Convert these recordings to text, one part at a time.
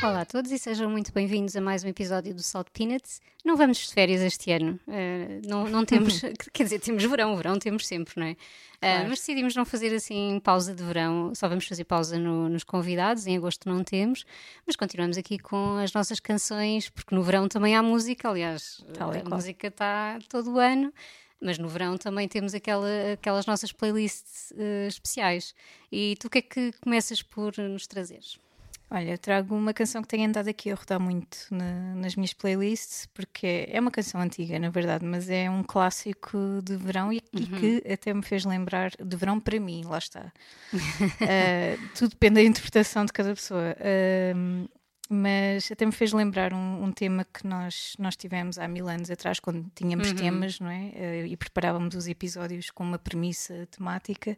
Olá a todos e sejam muito bem-vindos a mais um episódio do Salt Peanuts. Não vamos de férias este ano, uh, não, não temos, quer dizer, temos verão, verão temos sempre, não é? Uh, mas decidimos não fazer assim pausa de verão, só vamos fazer pausa no, nos convidados, em agosto não temos, mas continuamos aqui com as nossas canções, porque no verão também há música, aliás, Tal e a música está todo o ano. Mas no verão também temos aquela, aquelas nossas playlists uh, especiais. E tu o que é que começas por nos trazeres? Olha, eu trago uma canção que tenho andado aqui a rodar muito na- nas minhas playlists, porque é uma canção antiga, na verdade, mas é um clássico de verão e, e que até me fez lembrar de verão para mim, lá está. Ah, tudo depende da interpretação de cada pessoa. Ahm, mas até me fez lembrar um, um tema que nós, nós tivemos há mil anos atrás, quando tínhamos temas, não é? Ah, e preparávamos os episódios com uma premissa temática.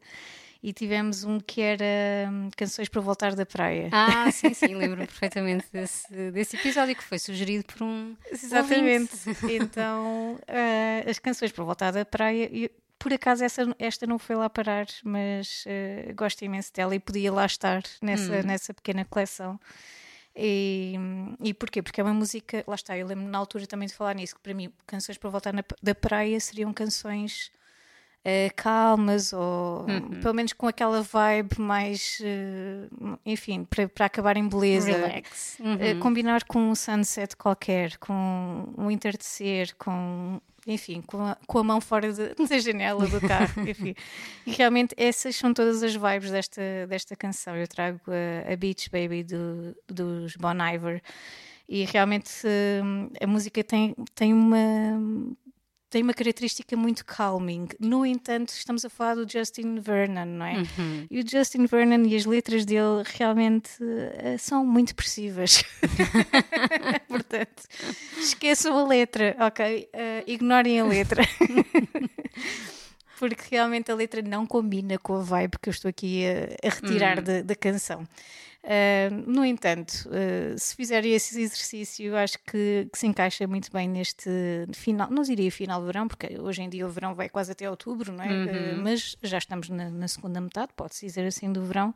E tivemos um que era hum, Canções para Voltar da Praia. Ah, sim, sim, lembro-me perfeitamente desse, desse episódio que foi sugerido por um. Exatamente. então, ah, as canções para voltar da praia, e, por acaso essa, esta não foi lá parar, mas ah, gosto imenso dela e podia lá estar nessa, nessa pequena coleção. E, e porquê? Porque é uma música, lá está, eu lembro na altura também de falar nisso, que para mim canções para voltar na- da praia seriam canções ah, calmas ou pelo menos com aquela vibe mais, ah, enfim, para, para acabar em beleza. Relax. Uhum. Uh, combinar com um sunset qualquer, com um entardecer, com enfim, com a, com a mão fora de- da janela do carro, enfim. E realmente essas são todas as vibes desta, desta canção. Eu trago a, a Beach Baby do, dos Bon Iver e realmente hum, a música tem, tem uma tem uma característica muito calming. No entanto, estamos a falar do Justin Vernon, não é? E o Justin Vernon e as letras dele realmente eh, são muito expressivas. Portanto, esqueçam a letra, ok? Eh, ignorem a letra. Porque realmente a letra não combina com a vibe que eu estou aqui a, a retirar da, da canção. Uh, no entanto, uh, se fizerem esse exercício, acho que, que se encaixa muito bem neste final, não diria final de verão, porque hoje em dia o verão vai quase até outubro, não é? Uh, mas já estamos na, na segunda metade, pode-se dizer assim, do verão.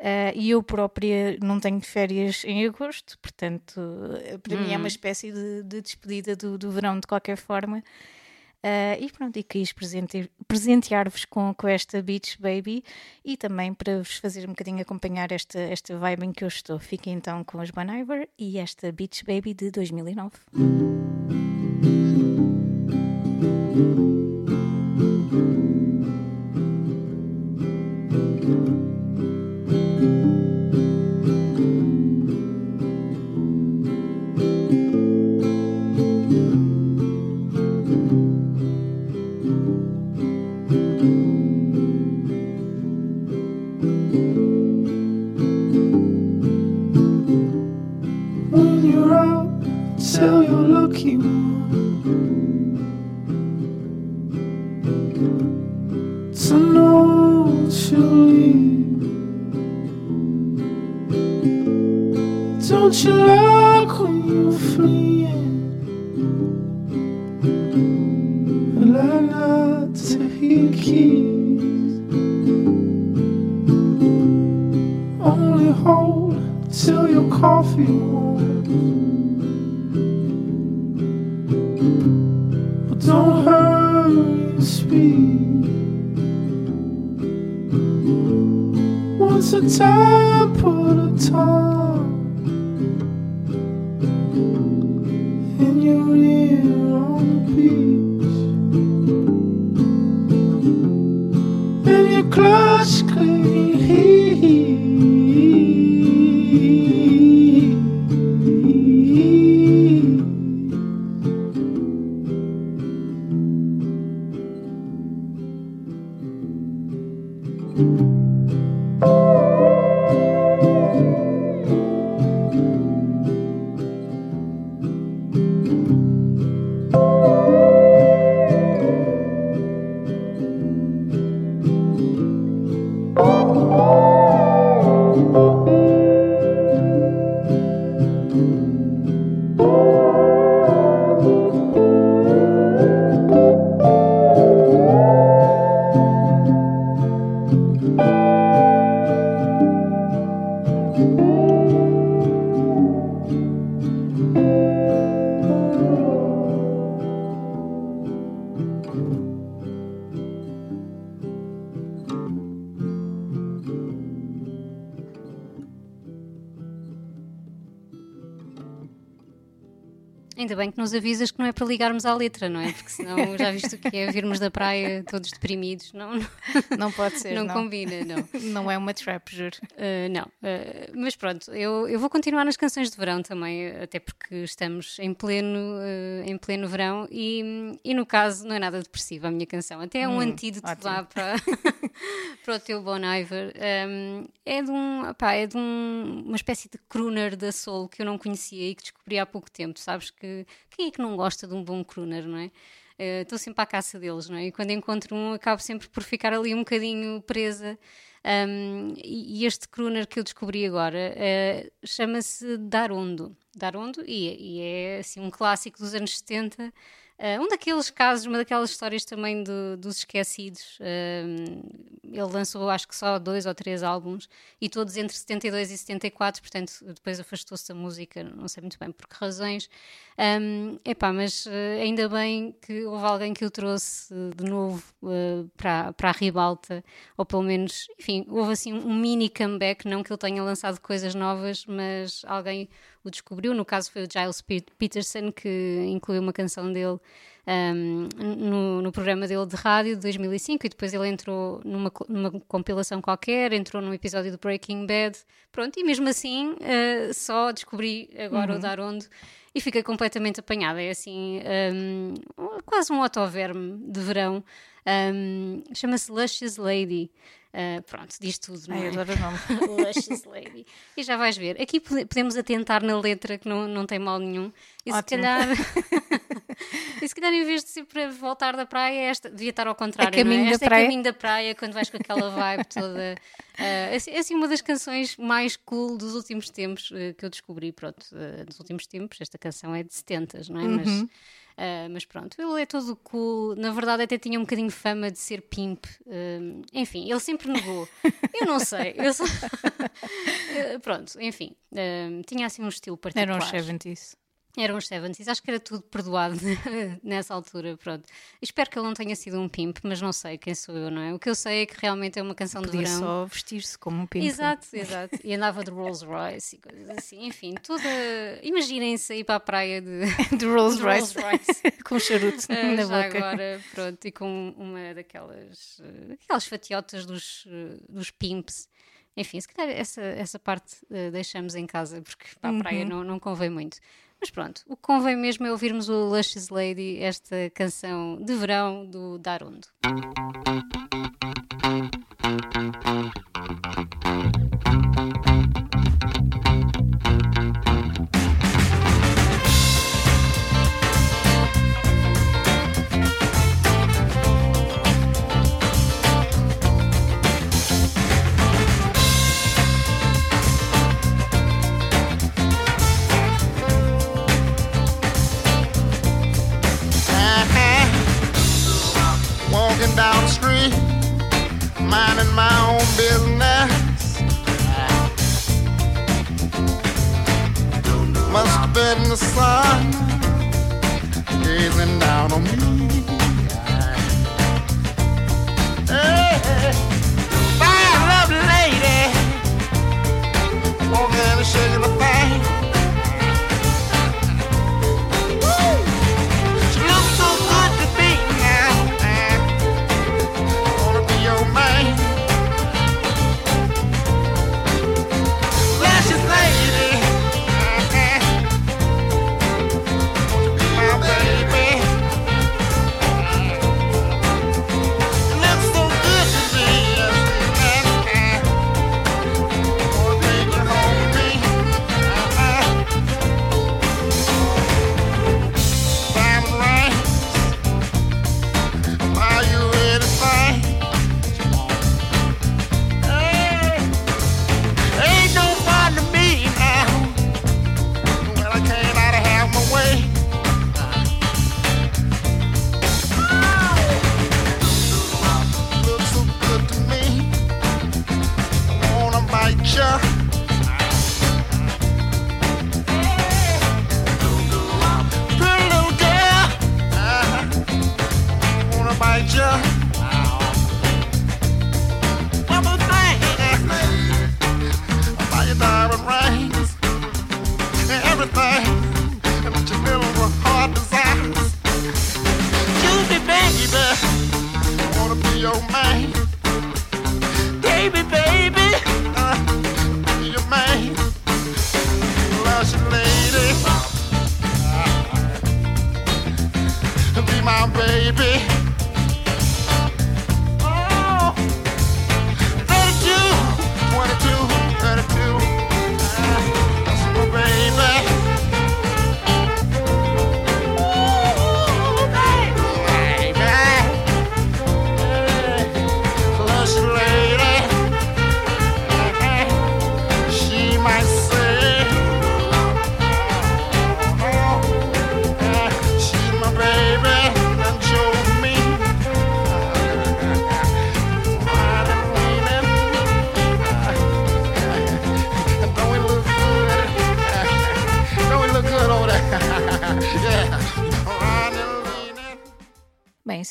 Uh, e eu própria não tenho férias em agosto, portanto, uh, para mim é uma espécie de, de despedida do, do verão de qualquer forma. Uh, e pronto, e quis presente- presentear-vos com, com esta Beach Baby e também para vos fazer um bocadinho acompanhar esta, esta vibe em que eu estou. Fiquem então com os Bon Iver e esta Beach Baby de 2009. To keys. Only hold till your coffee warms. But don't hurry and speed. Once a time, put a time ainda bem que nos avisas que não é para ligarmos à letra, não é? Porque senão já viste o que é virmos da praia todos deprimidos. Não, não, Não pode ser. não Não, combina, não. Não é uma trap, juro. Uh, não, uh, mas pronto, eu, eu vou continuar nas canções de verão também, até porque estamos em pleno, uh, em pleno verão e, e no caso não é nada depressiva a minha canção, até é um Hum, antídoto ótimo. lá para, para o teu Bon Iver. Um, é de, um, opá, é de um- uma espécie de crooner da soul que eu não conhecia e que descobri há pouco tempo, sabes que quem é que não gosta de um bom crooner, não é? Estou sempre à caça deles, não é? E quando encontro um, acabo sempre por ficar ali um bocadinho presa. Um, e, este crooner que eu descobri agora eh, chama-se Darondo. Darondo, e, e é assim um clássico dos anos 70. Eh, um daqueles casos, uma daquelas histórias também do- dos esquecidos. Um, ele lançou, acho que só dois ou três álbuns, e todos entre 72 e 74, portanto, depois afastou-se da música, não sei muito bem por que razões. Um, epá, mas eh, ainda bem que houve alguém que o trouxe eh, de novo eh, para, para a ribalta, ou pelo menos, enfim, houve assim um mini comeback, não que ele tenha lançado coisas novas, mas alguém o descobriu. No caso foi o Giles Pe- Peterson, que incluiu uma canção dele um, no, no programa dele de rádio de 2005 e depois ele entrou numa, numa compilação qualquer, entrou num episódio do Breaking Bad, pronto, e mesmo assim eh, só descobri agora o Darondo e fiquei completamente apanhada. É assim, um, quase um autoverme de verão. Um, Chama-se Luscious Lady. Uh, pronto, diz tudo, não Ai, é? adoro o nome. Luscious Lady. E já vais ver. Aqui pode- podemos atentar na letra, que não, não tem mal nenhum. E se Ótimo. calhar. e se calhar, em vez de ser para voltar da praia, esta devia estar ao contrário. caminho não é? da Esta praia. é caminho da praia, quando vais com aquela vibe toda. Uh, assim, assim, uma das canções mais cool dos últimos tempos uh, que eu descobri. Pronto, dos últimos tempos, esta canção é de 70, não é? Mas. Uh, mas pronto, ele é todo cool. Na verdade, até tinha um bocadinho fama de ser pimp. Um, enfim, ele sempre negou. Eu não sei. Eu só... Uh, pronto, enfim. um, tinha assim um estilo particular. Eram os 70s. Eram os 70s, acho que era tudo perdoado nessa altura, pronto. Espero que ele não tenha sido um pimp, mas não sei quem sou eu, não é? O que eu sei é que realmente é uma canção de Podia verão. só vestir-se como um pimp. Exato, exato. E andava de Rolls Royce e coisas assim, enfim, toda. Imaginem-se ir para a praia de, De Rolls de Royce. Royce. com charuto Ah, na boca. agora, pronto, e com uma daquelas eh, aquelas fatiotas dos, eh, dos pimps. Enfim, se calhar essa, essa parte deixamos em casa, porque para a praia não, não convém muito. Mas pronto, o que convém mesmo é ouvirmos o Luscious Lady, esta canção de verão do Darundo. Down on me.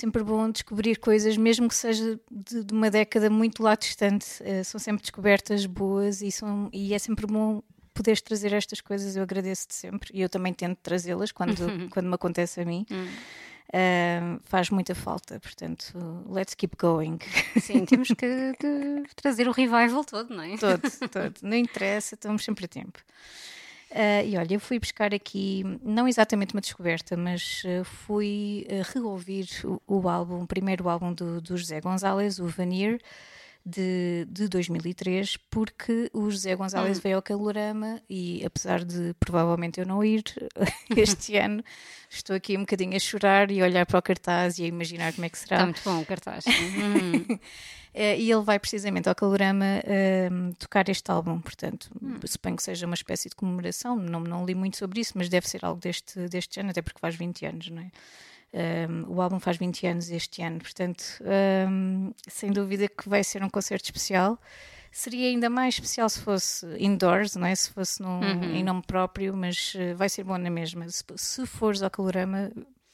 Sempre bom descobrir coisas, mesmo que seja de, de uma década muito lá distante. Eh, são sempre descobertas boas e, são, e é sempre bom poderes trazer estas coisas. Eu agradeço-te sempre e eu também tento trazê-las quando, quando me acontece a mim. Eh, faz muita falta, portanto, let's keep going. Sim, temos que, que trazer o revival todo, não é? todo, todo. Não interessa, estamos sempre a tempo. Ah, e olha, eu fui buscar aqui, não exatamente uma descoberta, mas ah, fui ah, reouvir o, o álbum, o primeiro álbum do, do José Gonzalez, o Vanir, de, de 2003, porque o José Gonzalez veio ao Calorama e, apesar de provavelmente eu não ir este ano, estou aqui um bocadinho a chorar e a olhar para o cartaz e a imaginar como é que será. Está muito bom o cartaz. Eh, e ele vai precisamente ao Calorama ehm, tocar este álbum, portanto, Hum. suponho que seja uma espécie de comemoração, não, não li muito sobre isso, mas deve ser algo deste, deste ano, até porque faz 20 anos, não é? Ehm, o álbum faz 20 anos este ano, portanto, ehm, sem dúvida que vai ser um concerto especial. Seria ainda mais especial se fosse indoors, não é? Se fosse num, Uhum. em nome próprio, mas eh, vai ser bom na mesma. Se, se fores ao Calorama,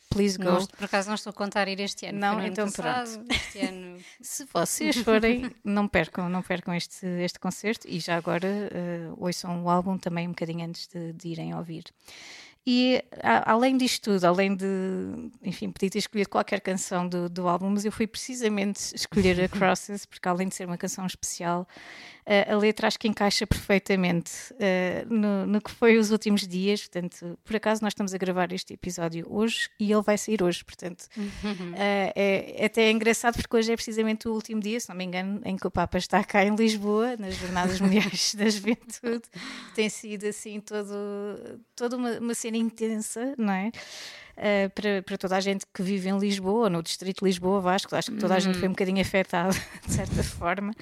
please go. Não, por acaso não estou a contar ir este ano. Não, então passado, Este ano. Se vocês forem, não percam, não percam este, este concerto e já agora eh, ouçam o álbum também um bocadinho antes de, de irem ouvir. E a- além disto tudo, além de, enfim, podia ter escolhido qualquer canção do, do álbum, mas eu fui precisamente escolher a Crosses, porque além de ser uma canção especial, eh, a letra acho que encaixa perfeitamente eh, no, no que foi os últimos dias. Portanto, por acaso nós estamos a gravar este episódio hoje e ele vai sair hoje, portanto, eh, é, é até engraçado porque hoje é precisamente o último dia, se não me engano, em que o Papa está cá em Lisboa, nas Jornadas Mundiais da Juventude. Tem sido assim todo, toda uma, uma cena intensa, não é? Uh, para, para toda a gente que vive em Lisboa, no Distrito de Lisboa, Vasco, acho que toda a gente foi um bocadinho afetada, de certa forma.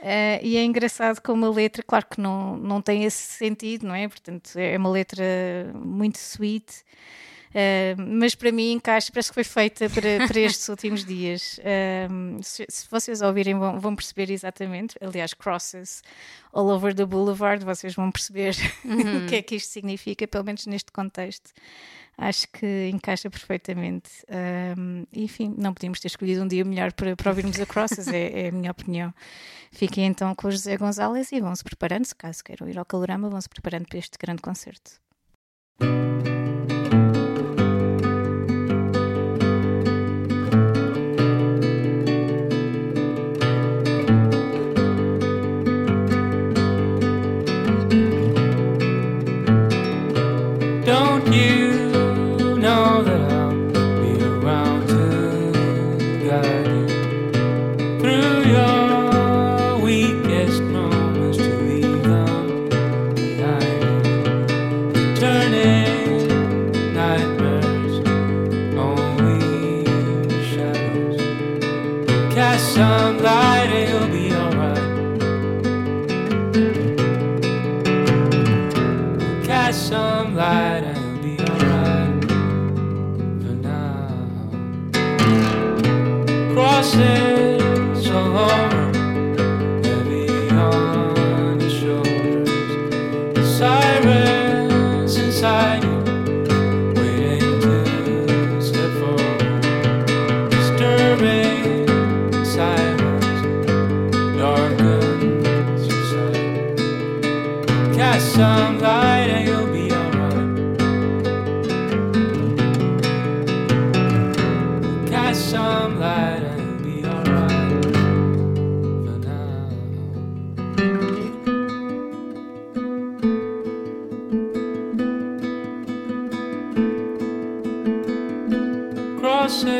Uh, e é engraçado como a letra, claro que não, não tem esse sentido, não é? Portanto, é uma letra muito sweet, uh, mas para mim encaixa, parece que foi feita para, para estes últimos dias. Um, se, se vocês ouvirem, vão, vão perceber exatamente. Aliás, crosses all over the boulevard, vocês vão perceber o que é que isto significa, pelo menos neste contexto. Acho que encaixa perfeitamente. Um, enfim, não podíamos ter escolhido um dia melhor para, para ouvirmos a Crosses, é, é a minha opinião. Fiquem então com o José Gonzalez e vão-se preparando, se caso queiram ir ao Calorama, vão-se preparando para este grande concerto. Crosses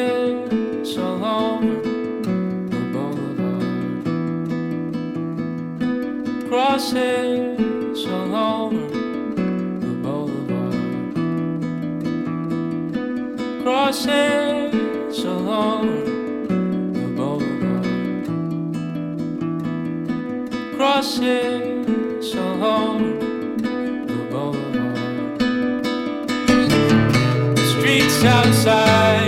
Crosses all over the boulevard. Crosses all over the boulevard. Crosses all over the boulevard. Crosses all over. Streets outside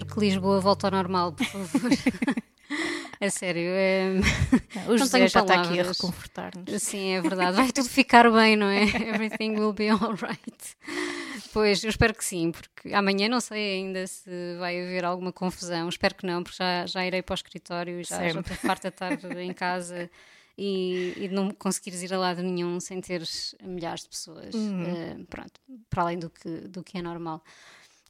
quero que Lisboa volte ao normal, por favor. a sério. é- O Não José tenho já está aqui a palavras. reconfortar-nos. Sim, é verdade. Vai tudo ficar bem, não é? Everything will be alright. Pois, eu espero que sim, porque amanhã não sei ainda se vai haver alguma confusão. Espero que não, porque já, já irei para o escritório, já, já Sempre. estou farta de estar em casa e, e não conseguires ir a lado nenhum sem teres milhares de pessoas. Eh, pronto, para além do que, do que é normal.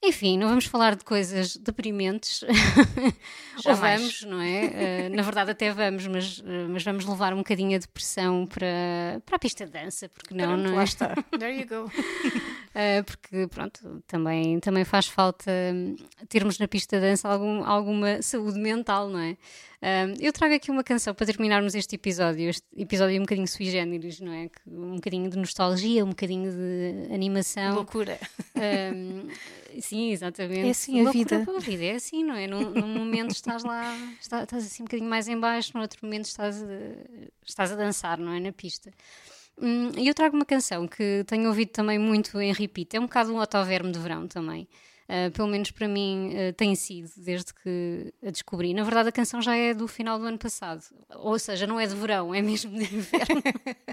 Enfim, não vamos falar de coisas deprimentes. Ou vamos, não é? Eh, na verdade, até vamos, mas, eh, mas vamos levar um bocadinho a depressão para, para a pista de dança, porque não, Pronto, não é? lá está. There you go. Uh, porque pronto, também, também faz falta hum, termos na pista de dança algum, alguma saúde mental, não é? Um, eu trago aqui uma canção para terminarmos este episódio, este episódio é um bocadinho sui generis, não é? Um bocadinho de nostalgia, um bocadinho de animação. Loucura. Um, sim, exatamente. É assim a Loucura vida. pela vida, é assim, não é? Num, num momento estás lá, está- estás assim um bocadinho mais em baixo, no outro momento estás a, estás a dançar, não é? Na pista. Hum, E eu trago uma canção que tenho ouvido também muito em repeat, é um bocado um autoverme de verão também. Uh, pelo menos para mim uh, tem sido desde que a descobri. Na verdade, a canção já é do final do ano passado, ou seja, não é de verão, é mesmo de inverno.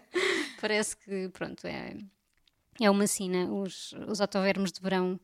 Parece que, pronto, é, é uma sina os, os de verão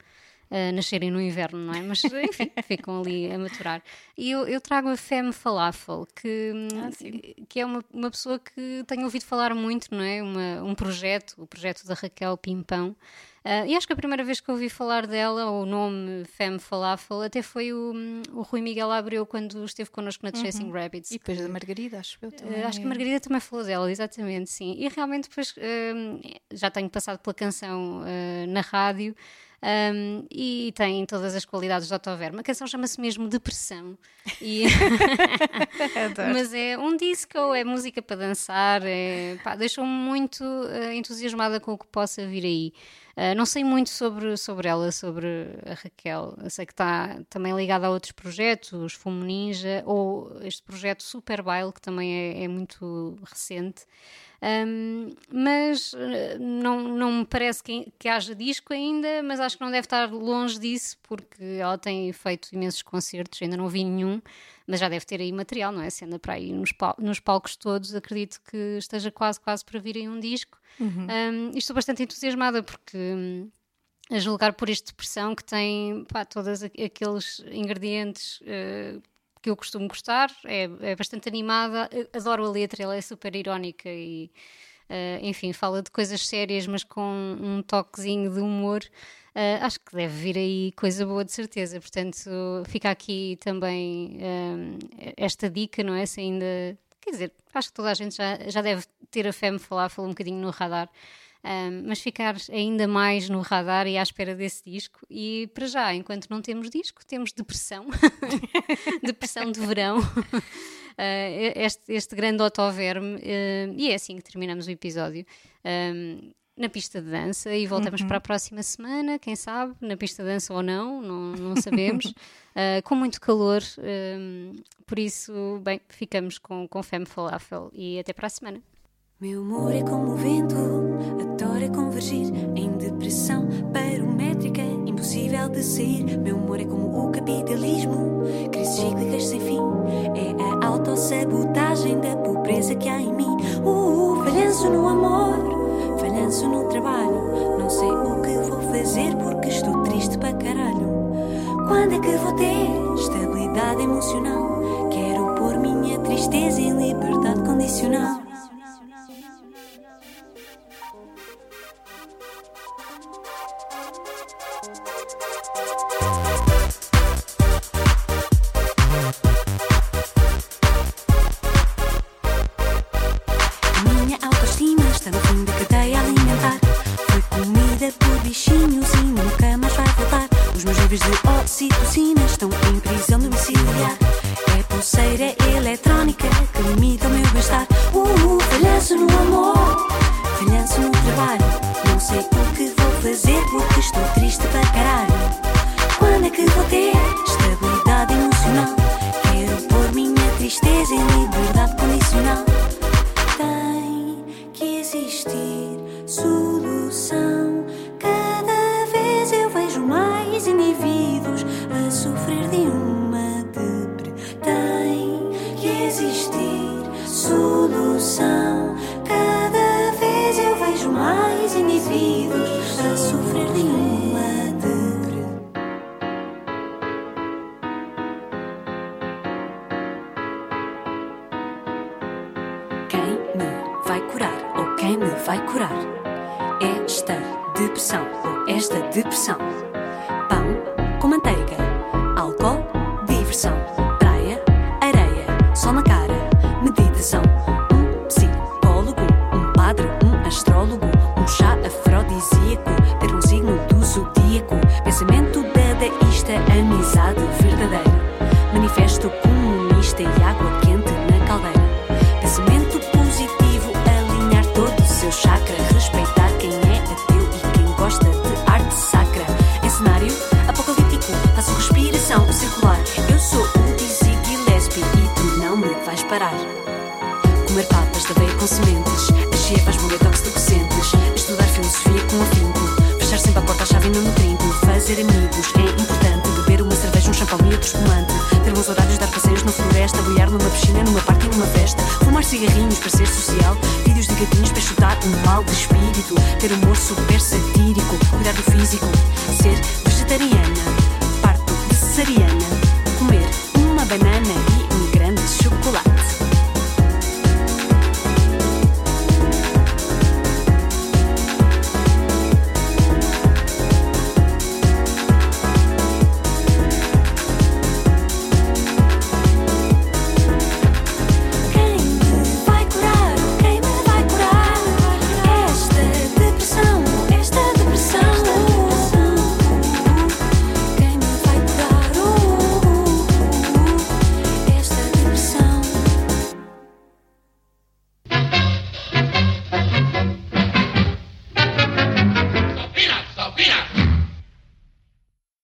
uh, nascerem no inverno, não é? Mas enfim, ficam ali a maturar. E eu, eu trago a Femme Falafel, que, Ah, sim. que é uma, uma pessoa que tenho ouvido falar muito, não é? Uma, um projeto, o projeto da Raquel Pimpão. Uh, e acho que a primeira vez que ouvi falar dela, o nome Femme Falafel, até foi o, o Rui Miguel Abreu quando esteve connosco na Chasing Rabbits. E depois da Margarida, acho eu também. Uh, acho que a Margarida também falou dela, exatamente, sim. E realmente depois um, já tenho passado pela canção uh, na rádio um, e tem todas as qualidades do Autoverme. A canção chama-se mesmo Depressão. E mas é um disco, é música para dançar, é, deixou-me muito uh, entusiasmada com o que possa vir aí. Uh, não sei muito sobre, sobre ela, sobre a Raquel. Eu sei que está também ligada a outros projetos, Fumo Ninja, ou este projeto Super Baile, que também é, é muito recente. Um, mas uh, não, não me parece que, que haja disco ainda, mas acho que não deve estar longe disso, porque ela tem feito imensos concertos, ainda não vi nenhum, mas já deve ter aí material, não é? Se anda para aí nos, pal- nos palcos todos, acredito que esteja quase, quase para vir aí um disco. Um, e estou bastante entusiasmada porque. a julgar por este depressão que tem pá, todos aqueles ingredientes eh, que eu costumo gostar, é, é bastante animada, eh, adoro a letra, ela é super irónica e, eh, enfim, fala de coisas sérias, mas com um toquezinho de humor. Eh, acho que deve vir aí coisa boa de certeza, portanto, fica aqui também esta dica, não é? Se ainda. Quer dizer, acho que toda a gente já, já deve ter a fé me falar, falar um bocadinho no radar. Um, mas ficar ainda mais no radar e à espera desse disco. E para já, enquanto não temos disco, temos depressão, depressão de verão. Uh, este, este grande autoverme, uh, e é assim que terminamos o episódio. Um, na pista de dança e voltamos para a próxima semana, quem sabe, na pista de dança ou não, não, não sabemos, Uh, com muito calor, um, por isso, bem, ficamos com, com Femme Falafel e até para a semana. Meu amor é como o vento, Adora é convergir em depressão barométrica, impossível de sair. Meu humor é como o capitalismo, crises cíclicas sem fim. É a autossabotagem da pobreza que há em mim. Uh, uh, falhanço no amor, falhanço no trabalho. Não sei o que vou fazer porque estou triste para caralho. Quando é que vou ter estabilidade emocional? Quero pôr minha tristeza em liberdade condicional. TM